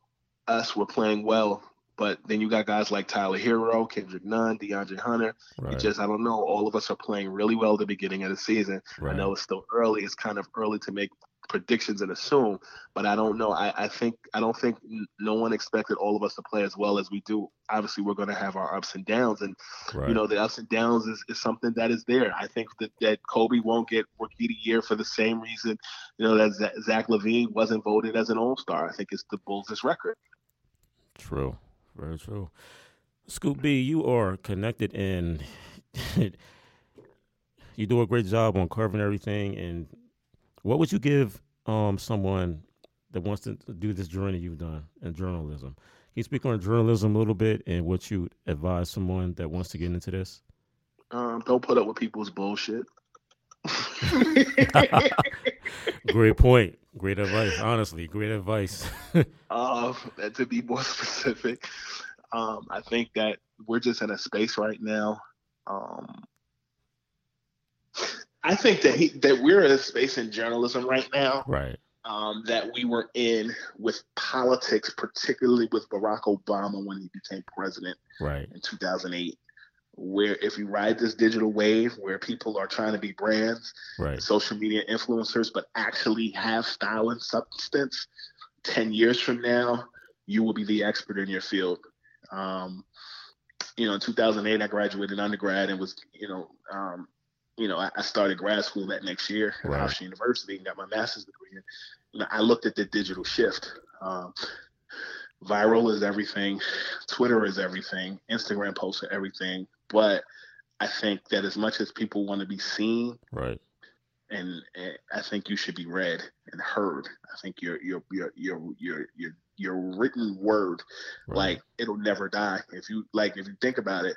Us, we're playing well. But then you got guys like Tyler Herro, Kendrick Nunn, DeAndre Hunter. Right. It just, I don't know. All of us are playing really well at the beginning of the season. Right. I know it's still early. It's kind of early to make predictions and assume, but I don't know. I, I think I don't think no one expected all of us to play as well as we do. Obviously, we're going to have our ups and downs, and right. you know the ups and downs is, is something that is there. I think that, that Coby won't get Rookie of the Year for the same reason, you know, that Zach LaVine wasn't voted as an All Star. I think it's the Bulls' record. True, very true. Scoop B, you are connected and you do a great job on carving everything and what would you give um, someone that wants to do this journey you've done in journalism? Can you speak on journalism a little bit and what you advise someone that wants to get into this? Um, don't put up with people's bullshit. great point. Great advice. Honestly, great advice. and to be more specific, um, I think that we're just in a space right now um, I think that he, that we're in a space in journalism right now, right? Um, that we were in with politics, particularly with Barack Obama when he became president, right in 2008. Where if you ride this digital wave, where people are trying to be brands, right, social media influencers, but actually have style and substance, ten years from now, you will be the expert in your field. Um, you know, in 2008, I graduated undergrad and was, you know, um, you know, I, I started grad school that next year at right. Hofstra University and got my master's degree. And, you know, I looked at the digital shift. Um, viral is everything, Twitter is everything, Instagram posts are everything. But I think that as much as people want to be seen, right, and, and, I think you should be read and heard. I think your your your your your your your written word, right. like it'll never die. If you like, if you think about it,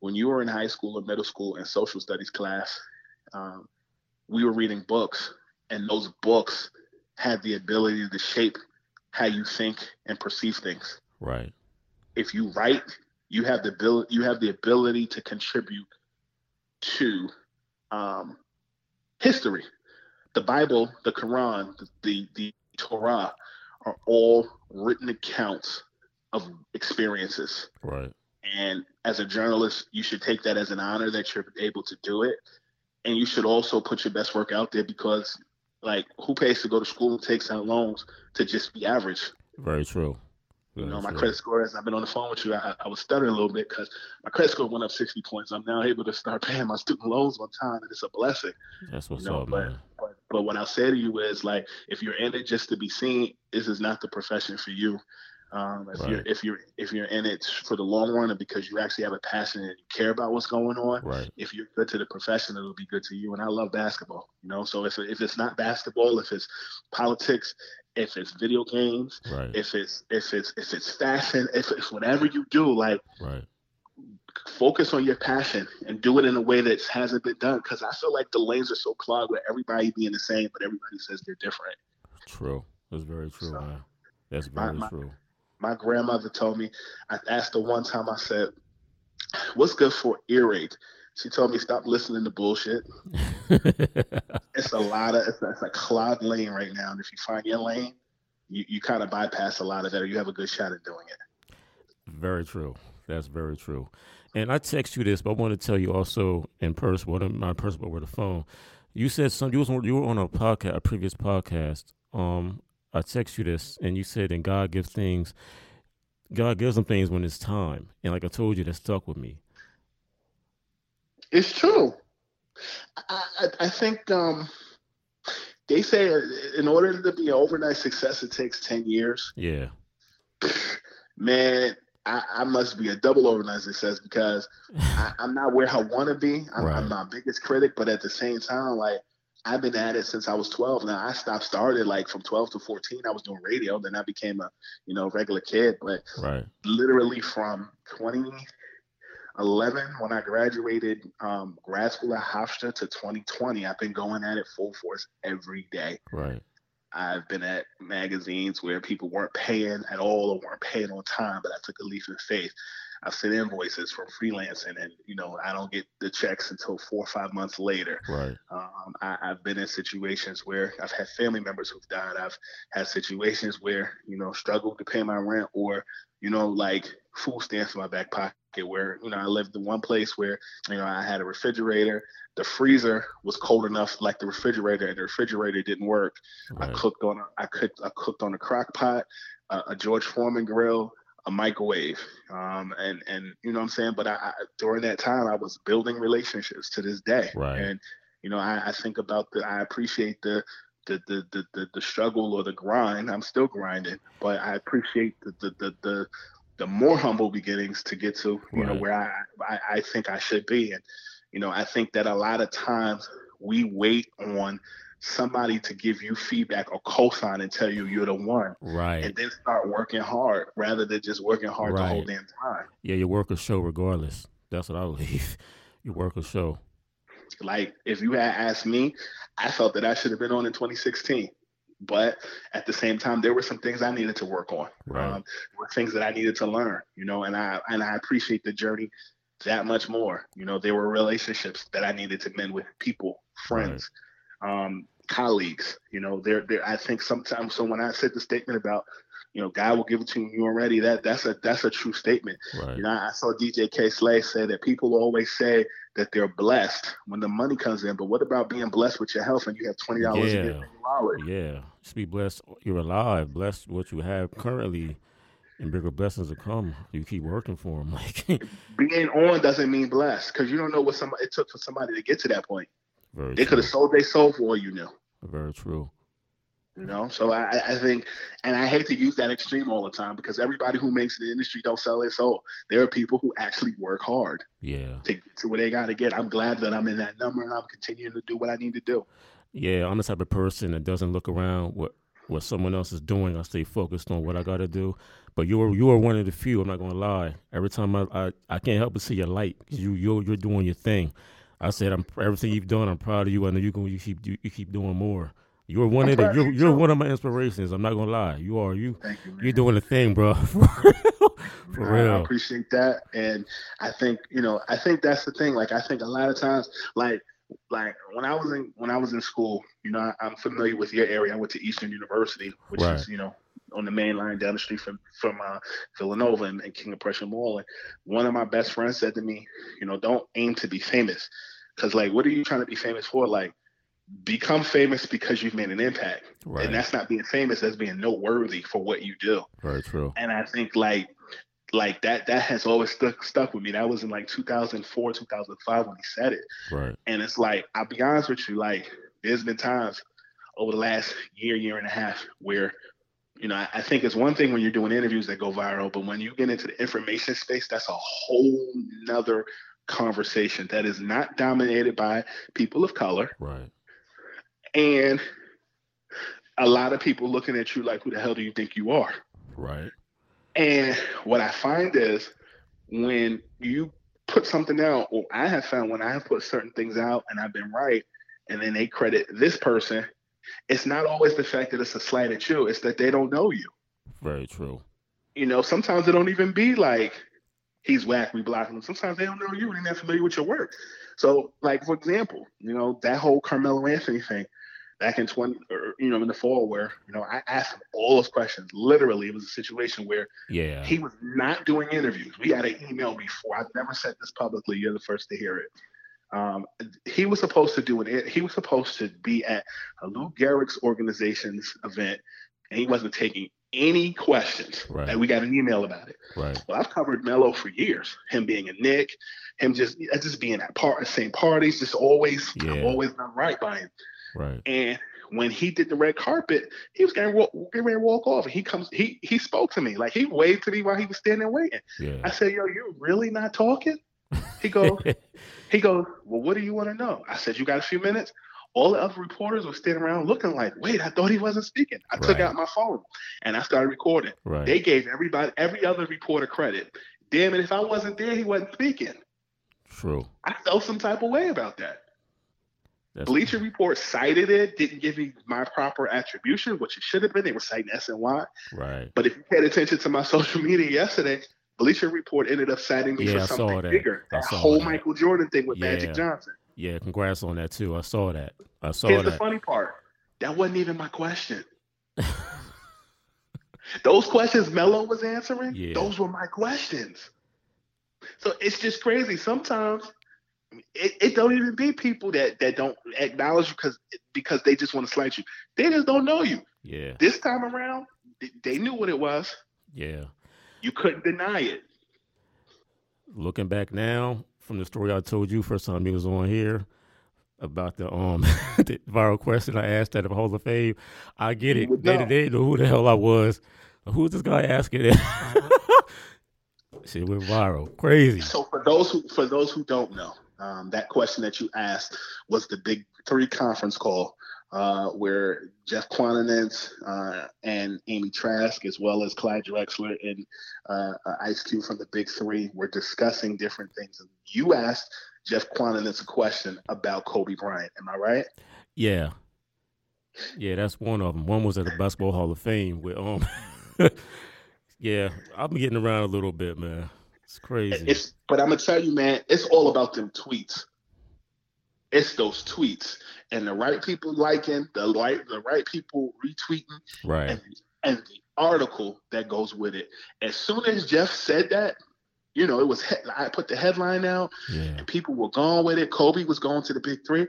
when you were in high school or middle school and social studies class, um, we were reading books, and those books had the ability to shape how you think and perceive things. Right. If you write, you have the ability. You have the ability to contribute to um, history. The Bible, the Quran, the, the, the Torah are all written accounts of experiences. Right. And as a journalist, you should take that as an honor that you're able to do it. And you should also put your best work out there because, like, who pays to go to school and takes out loans to just be average? Very true. You know, my credit score, as I've been on the phone with you, I, I was stuttering a little bit because my credit score went up 60 points. I'm now able to start paying my student loans on time, and it's a blessing. That's what's you know, up, but, man. But, but what I'll say to you is, like, if you're in it just to be seen, this is not the profession for you. Um, if right. you're if you're if you're in it for the long run and because you actually have a passion and you care about what's going on, right. if you're good to the profession, it'll be good to you. And I love basketball, you know. So if if it's not basketball, if it's politics, if it's video games, right. if it's if it's if it's fashion, if it's whatever you do, like right. focus on your passion and do it in a way that hasn't been done. Because I feel like the lanes are so clogged with everybody being the same, but everybody says they're different. True. That's very true, so, man. That's very my, true. My grandmother told me. I asked her one time. I said, "What's good for earache?" She told me stop listening to bullshit. it's a lot of it's a, it's a clogged lane right now, and if you find your lane, you, you kind of bypass a lot of that, or you have a good shot at doing it. Very true. That's very true. And I text you this, but I want to tell you also in person, what my person but over the phone. You said some you was you were on a podcast, a previous podcast. Um, I text you this, and you said, "And God gives things, God gives them things when it's time." And like I told you, that stuck with me. It's true. I, I, I think um, they say in order to be an overnight success, it takes 10 years. Yeah. Man, I, I, must be a double overnight success because I, am not where I want to be. I'm, right. I'm, my biggest critic, but at the same time, like I've been at it since I was 12. Now I stopped started like from 12 to 14. I was doing radio. Then I became a you know regular kid. But right. literally from 20 11 when I graduated um, grad school at Hofstra to 2020. I've been going at it full force every day. Right. I've been at magazines where people weren't paying at all or weren't paying on time, but I took a leap of faith. I've sent invoices from freelancing, and you know I don't get the checks until four or five months later. Right. Um, I, have been in situations where I've had family members who've died. I've had situations where you know struggled to pay my rent, or you know like food stamps in my back pocket where you know I lived in one place where you know I had a refrigerator. The freezer was cold enough, like the refrigerator, and the refrigerator didn't work. Right. I cooked on a, I cooked I cooked on a crock pot, uh, a George Foreman grill, a microwave, um, and and you know what I'm saying. But I, I, during that time I was building relationships to this day, right. and you know I, I think about the I appreciate the the, the the, the the struggle or the grind. I'm still grinding, but I appreciate the the the, the the more humble beginnings to get to, you right. know, where I, I, I think I should be. And, you know, I think that a lot of times we wait on somebody to give you feedback or cosign and tell you you're the one. Right. And then start working hard rather than just working hard right. the whole damn time. Yeah, your work will show regardless. That's what I believe. your work will show. Like if you had asked me, I felt that I should have been on in 2016 but at the same time there were some things i needed to work on right. um, were things that i needed to learn you know and i and i appreciate the journey that much more you know there were relationships that i needed to mend with people friends right. um, colleagues you know there there i think sometimes so when i said the statement about you know, God will give it to you already. That that's a that's a true statement. Right. You know, I saw DJ Kay Slay say that people always say that they're blessed when the money comes in. But what about being blessed with your health and you have twenty dollars yeah. in your wallet? Yeah, just be blessed. You're alive, blessed what you have currently, and bigger blessings will come. You keep working for them. Like being on doesn't mean blessed because you don't know what somebody it took for somebody to get to that point. Very they could have sold their soul for you knew. Very true. You know, so I, I think, and I hate to use that extreme all the time because everybody who makes the industry don't sell their soul. There are people who actually work hard. Yeah. To get to where they got to get. I'm glad that I'm in that number and I'm continuing to do what I need to do. Yeah, I'm the type of person that doesn't look around what what someone else is doing. I stay focused on what I got to do. But you're you are one of the few. I'm not gonna lie. Every time I I, I can't help but see your light. You you you're doing your thing. I said I'm everything you've done. I'm proud of you. I know you're going you keep you, you keep doing more. You're one of the, you're, you're one of my inspirations. I'm not gonna lie. You are you. Thank you. You're doing the thing, bro. For real. I appreciate that, and I think you know. I think that's the thing. Like I think a lot of times, like like when I was in when I was in school, you know, I, am familiar with your area. I went to Eastern University, which right. is you know on the main line down the street from from uh, Villanova and, and King of Prussia Mall. And one of my best friends said to me, you know, don't aim to be famous, because like, what are you trying to be famous for? Like become famous because you've made an impact. Right. And that's not being famous, that's being noteworthy for what you do. Very true. And I think like like that that has always stuck stuck with me. That was in like 2004, 2005 when he said it. Right. And it's like I'll be honest with you, like there's been times over the last year, year and a half where you know, I, I think it's one thing when you're doing interviews that go viral, but when you get into the information space, that's a whole nother conversation that is not dominated by people of color. Right and a lot of people looking at you like, who the hell do you think you are? Right. And what I find is when you put something out, or I have found when I have put certain things out and I've been right, and then they credit this person, it's not always the fact that it's a slight at you, it's that they don't know you. Very true. You know, sometimes it don't even be like he's whack, we blocking him. Sometimes they don't know you and they're not familiar with your work. So, like for example, you know, that whole Carmelo Anthony thing, back in 20 or you know in the fall where you know i asked him all those questions literally it was a situation where yeah he was not doing interviews we had an email before i've never said this publicly you're the first to hear it um, he was supposed to do it he was supposed to be at a lou gehrig's organization's event and he wasn't taking any questions right. and we got an email about it right well i've covered Melo for years him being a Knick, him just just being at part same parties just always yeah. always done right by him Right. And when he did the red carpet, he was getting getting ready to walk off. And he comes, he he spoke to me like he waved to me while he was standing waiting. Yeah. I said, "Yo, you're really not talking?" He goes, he goes, "Well, what do you want to know?" I said, "You got a few minutes." All the other reporters were standing around looking like, "Wait, I thought he wasn't speaking." I right. took out my phone and I started recording. Right. They gave everybody, every other reporter credit. Damn it, if I wasn't there, he wasn't speaking. True. I felt some type of way about that. That's Bleacher Report cited it, didn't give me my proper attribution, which it should have been. They were citing SNY. Right. But if you paid attention to my social media yesterday, Bleacher Report ended up citing me yeah, for something that. bigger. That whole that. Michael Jordan thing with yeah. Magic Johnson. Yeah, congrats on that too. I saw that. I saw Here's that. the funny part. That wasn't even my question. those questions Melo was answering, Yeah. those were my questions. So it's just crazy. Sometimes it, it don't even be people that that don't acknowledge because because they just want to slight you. They just don't know you. Yeah, This time around, they knew what it was. yeah. You couldn't deny it. Looking back now from the story I told you first time he was on here about the um the viral question I asked at the Hall of Fame, I get it. They, they didn't know who the hell I was. Who's this guy asking it? Shit went viral. Crazy. So for those who for those who don't know, um, that question that you asked was the Big Three conference call, uh, where Jeff Kwatinetz uh, and Amy Trask, as well as Clyde Drexler and uh, uh, Ice Cube from the Big Three, were discussing different things. And you asked Jeff Kwatinetz a question about Kobe Bryant. Am I right? Yeah. Yeah, that's one of them. One was at the Basketball Hall of Fame with um Yeah, I'm getting around a little bit, man. It's crazy. It's but I'm gonna tell you, man, it's all about them tweets. It's those tweets and the right people liking, the right the right people retweeting, right. and, and the article that goes with it. As soon as Jeff said that, you know, it was he- I put the headline out, Yeah. and people were going with it. Kobe was going to the big three.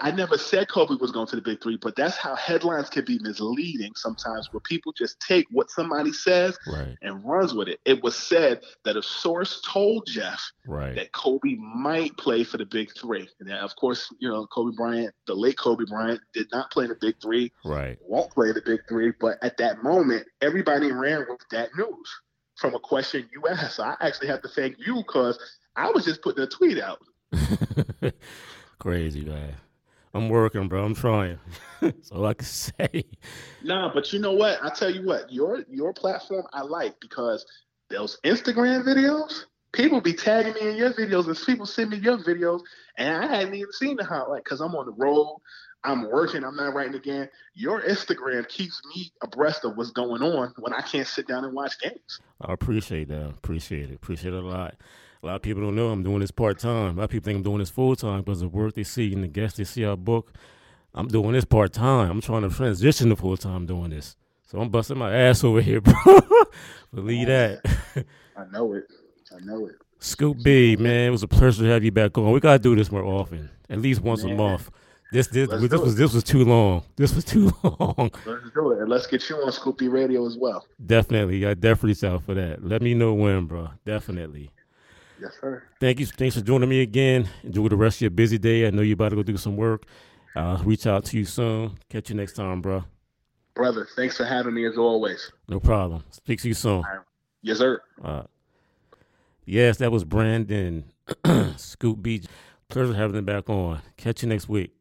I never said Kobe was going to the big three, but that's how headlines can be misleading sometimes, where people just take what somebody says Right. and runs with it. It was said that a source told Jeff Right. that Kobe might play for the big three. And of course, you know, Kobe Bryant, the late Kobe Bryant, did not play in the big three, Right. won't play the big three. But at that moment, everybody ran with that news from a question you asked. So I actually have to thank you because I was just putting a tweet out. Crazy, man. I'm working, bro. I'm trying. That's all I can say. Nah, but you know what? I tell you what, your your platform I like because those Instagram videos, people be tagging me in your videos, and people send me your videos, and I hadn't even seen the highlight because I'm on the road, I'm working, I'm not writing again. Your Instagram keeps me abreast of what's going on when I can't sit down and watch games. I appreciate that. Appreciate it. Appreciate it a lot. A lot of people don't know I'm doing this part time. A lot of people think I'm doing this full time because the work they see and the guests they see our book. I'm doing this part time. I'm trying to transition to full time doing this. So I'm busting my ass over here, bro. Believe that. I know it. I know it. Scoop B, man, it was a pleasure to have you back on. We gotta do this more often, at least once a month. This this Let's this was this was too long. This was too long. Let's do it. And let's get you on Scoop B Radio as well. definitely, I definitely out for that. Let me know when, bro. Definitely. Yes, sir. Thank you. Thanks for joining me again. Enjoy the rest of your busy day. I know you're about to go do some work. I'll reach out to you soon. Catch you next time, bro. Brother, thanks for having me as always. No problem. Speak to you soon. Yes, sir. Uh, yes, that was Brandon Scoop B. Pleasure having him back on. Catch you next week.